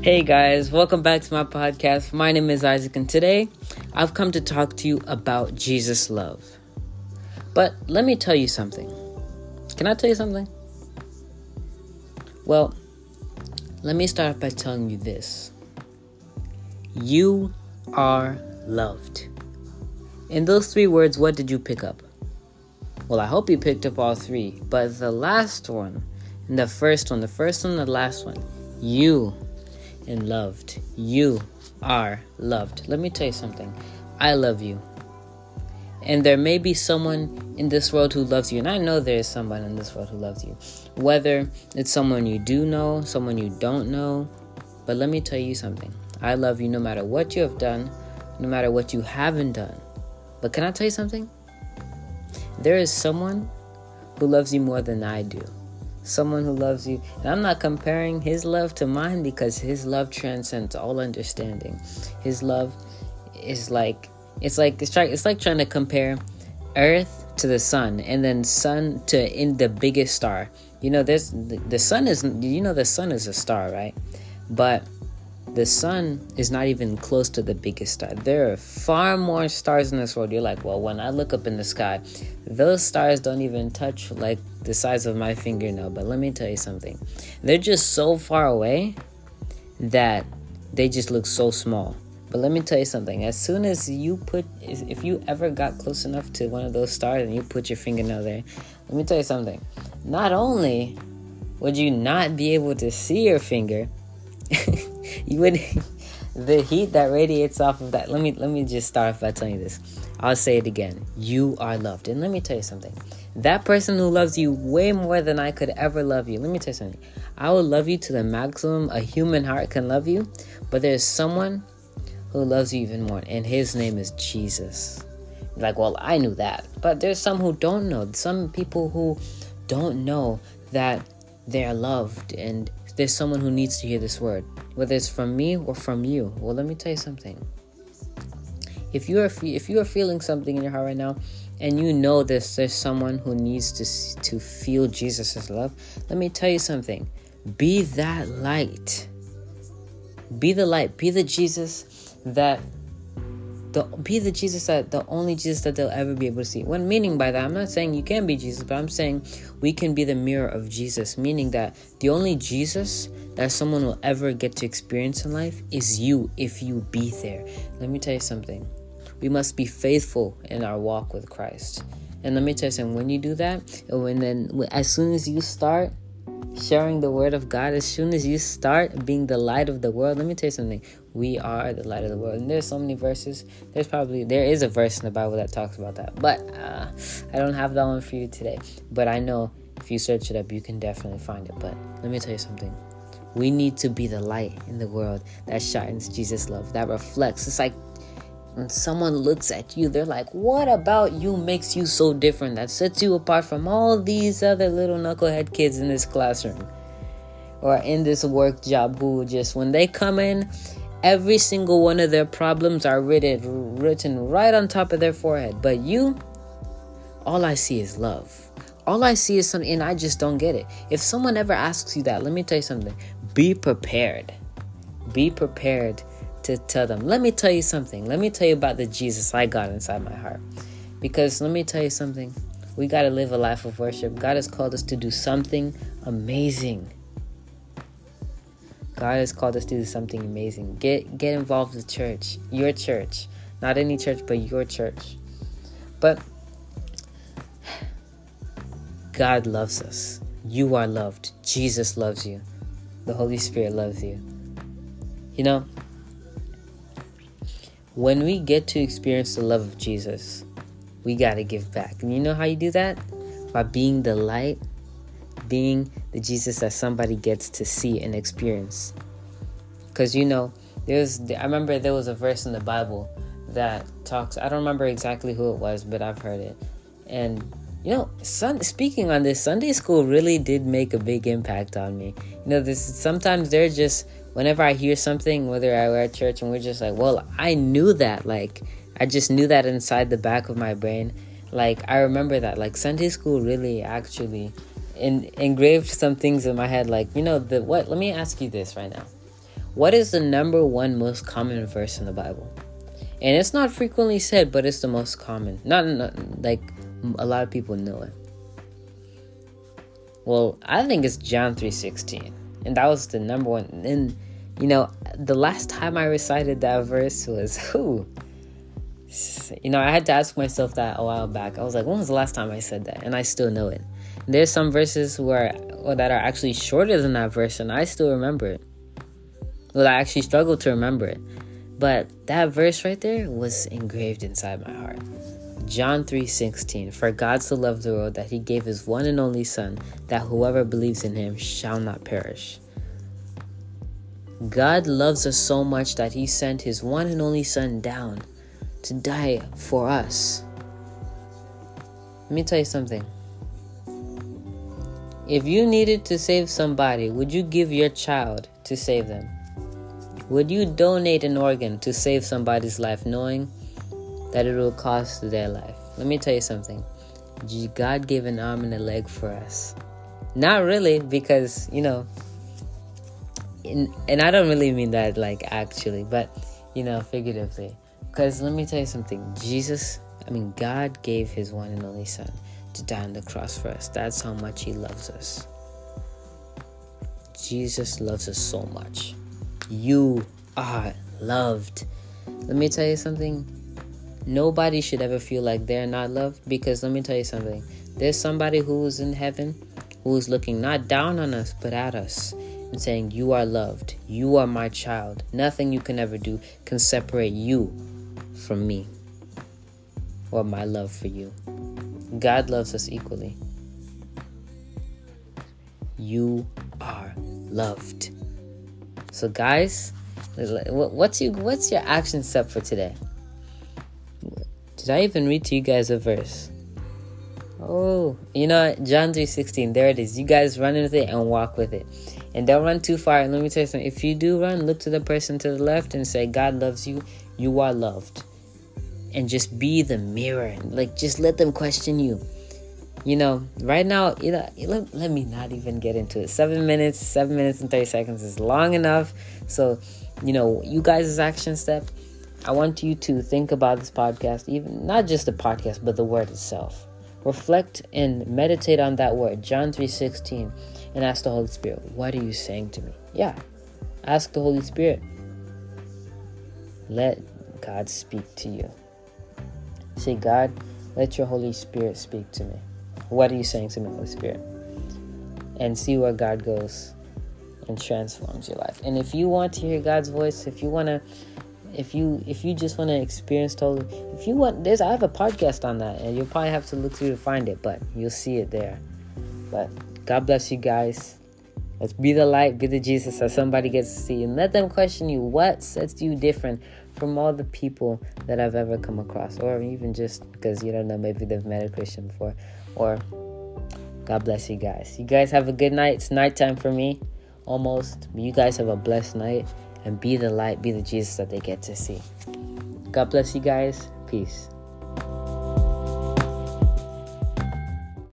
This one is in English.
Hey guys, welcome back to my podcast. My name is Isaac, and today I've come to talk to you about Jesus' love. But let me tell you something. Can I tell you something? Well, let me start by telling you this You are loved. In those three words, what did you pick up? Well, I hope you picked up all three, but the last one, and the first one, the first one, the last one, you and loved. You are loved. Let me tell you something. I love you. And there may be someone in this world who loves you. And I know there is someone in this world who loves you. Whether it's someone you do know, someone you don't know. But let me tell you something. I love you no matter what you have done, no matter what you haven't done. But can I tell you something? There is someone who loves you more than I do someone who loves you. And I'm not comparing his love to mine because his love transcends all understanding. His love is like it's like it's, it's like trying to compare earth to the sun and then sun to in the biggest star. You know, there's the, the sun is you know the sun is a star, right? But the sun is not even close to the biggest star. There are far more stars in this world. You're like, well, when I look up in the sky, those stars don't even touch like the size of my fingernail. But let me tell you something. They're just so far away that they just look so small. But let me tell you something. As soon as you put, if you ever got close enough to one of those stars and you put your fingernail there, let me tell you something. Not only would you not be able to see your finger, you would the heat that radiates off of that let me let me just start off by telling you this. I'll say it again. You are loved. And let me tell you something. That person who loves you way more than i could ever love you. Let me tell you something. I will love you to the maximum a human heart can love you but there's someone who loves you even more and his name is jesus. Like well i knew that but there's some who don't know. Some people who don't know that they're loved and there's someone who needs to hear this word, whether it's from me or from you. Well, let me tell you something. If you are if you are feeling something in your heart right now, and you know this, there's someone who needs to to feel Jesus' love. Let me tell you something. Be that light. Be the light. Be the Jesus that the be the Jesus that the only Jesus that they'll ever be able to see. What meaning by that? I'm not saying you can be Jesus, but I'm saying we can be the mirror of Jesus, meaning that the only Jesus that someone will ever get to experience in life is you if you be there. Let me tell you something. We must be faithful in our walk with Christ. And let me tell you something, when you do that, and then as soon as you start sharing the word of God, as soon as you start being the light of the world, let me tell you something. We are the light of the world. And there's so many verses. There's probably there is a verse in the Bible that talks about that. But uh, I don't have that one for you today. But I know if you search it up, you can definitely find it. But let me tell you something. We need to be the light in the world that shines Jesus' love, that reflects. It's like when someone looks at you, they're like, What about you makes you so different that sets you apart from all these other little knucklehead kids in this classroom or in this work job who just, when they come in, every single one of their problems are written, written right on top of their forehead. But you, all I see is love. All I see is something, and I just don't get it. If someone ever asks you that, let me tell you something. Be prepared. Be prepared to tell them, let me tell you something. Let me tell you about the Jesus I got inside my heart. Because let me tell you something. We got to live a life of worship. God has called us to do something amazing. God has called us to do something amazing. Get get involved with church, your church, not any church, but your church. But God loves us. You are loved. Jesus loves you. The Holy Spirit loves you. You know, when we get to experience the love of Jesus, we got to give back. And you know how you do that? By being the light, being the Jesus that somebody gets to see and experience. Because you know, there's I remember there was a verse in the Bible that talks I don't remember exactly who it was, but I've heard it. And you know, sun, speaking on this, Sunday school really did make a big impact on me. You know, this sometimes they're just whenever I hear something, whether I were at church and we're just like, well, I knew that. Like, I just knew that inside the back of my brain. Like, I remember that. Like, Sunday school really actually in, engraved some things in my head. Like, you know, the what? Let me ask you this right now. What is the number one most common verse in the Bible? And it's not frequently said, but it's the most common. Not, not like a lot of people know it. Well, I think it's John 3:16. And that was the number one. And you know, the last time I recited that verse was who? You know, I had to ask myself that a while back. I was like, when was the last time I said that? And I still know it. And there's some verses where or that are actually shorter than that verse, and I still remember it. Well, I actually struggle to remember it. But that verse right there was engraved inside my heart. John 3:16 For God so loved the world that he gave his one and only son that whoever believes in him shall not perish. God loves us so much that he sent his one and only son down to die for us. Let me tell you something. If you needed to save somebody, would you give your child to save them? Would you donate an organ to save somebody's life knowing that it will cost their life? Let me tell you something. God gave an arm and a leg for us. Not really, because, you know, and I don't really mean that like actually, but, you know, figuratively. Because let me tell you something. Jesus, I mean, God gave his one and only Son to die on the cross for us. That's how much he loves us. Jesus loves us so much. You are loved. Let me tell you something. Nobody should ever feel like they're not loved because let me tell you something. There's somebody who's in heaven who's looking not down on us but at us and saying, You are loved. You are my child. Nothing you can ever do can separate you from me or my love for you. God loves us equally. You are loved. So, guys, what's you what's your action step for today? Did I even read to you guys a verse? Oh, you know John three sixteen. There it is. You guys run with it and walk with it, and don't run too far. And let me tell you something. If you do run, look to the person to the left and say, "God loves you. You are loved," and just be the mirror. Like just let them question you you know, right now, you know, let, let me not even get into it. Seven minutes, seven minutes and 30 seconds is long enough. So, you know, you guys' action step, I want you to think about this podcast, even not just the podcast, but the word itself. Reflect and meditate on that word, John 3:16, and ask the Holy Spirit, what are you saying to me? Yeah. Ask the Holy Spirit. Let God speak to you. Say, God, let your Holy Spirit speak to me. What are you saying to me, Holy Spirit? And see where God goes and transforms your life. And if you want to hear God's voice, if you want to if you if you just want to experience totally if you want there's I have a podcast on that and you'll probably have to look through to find it, but you'll see it there. But God bless you guys. Let's be the light, be the Jesus that somebody gets to see and let them question you what sets you different from all the people that I've ever come across, or even just because you don't know, maybe they've met a Christian before. Or God bless you guys. You guys have a good night. It's nighttime for me, almost. You guys have a blessed night and be the light, be the Jesus that they get to see. God bless you guys. Peace.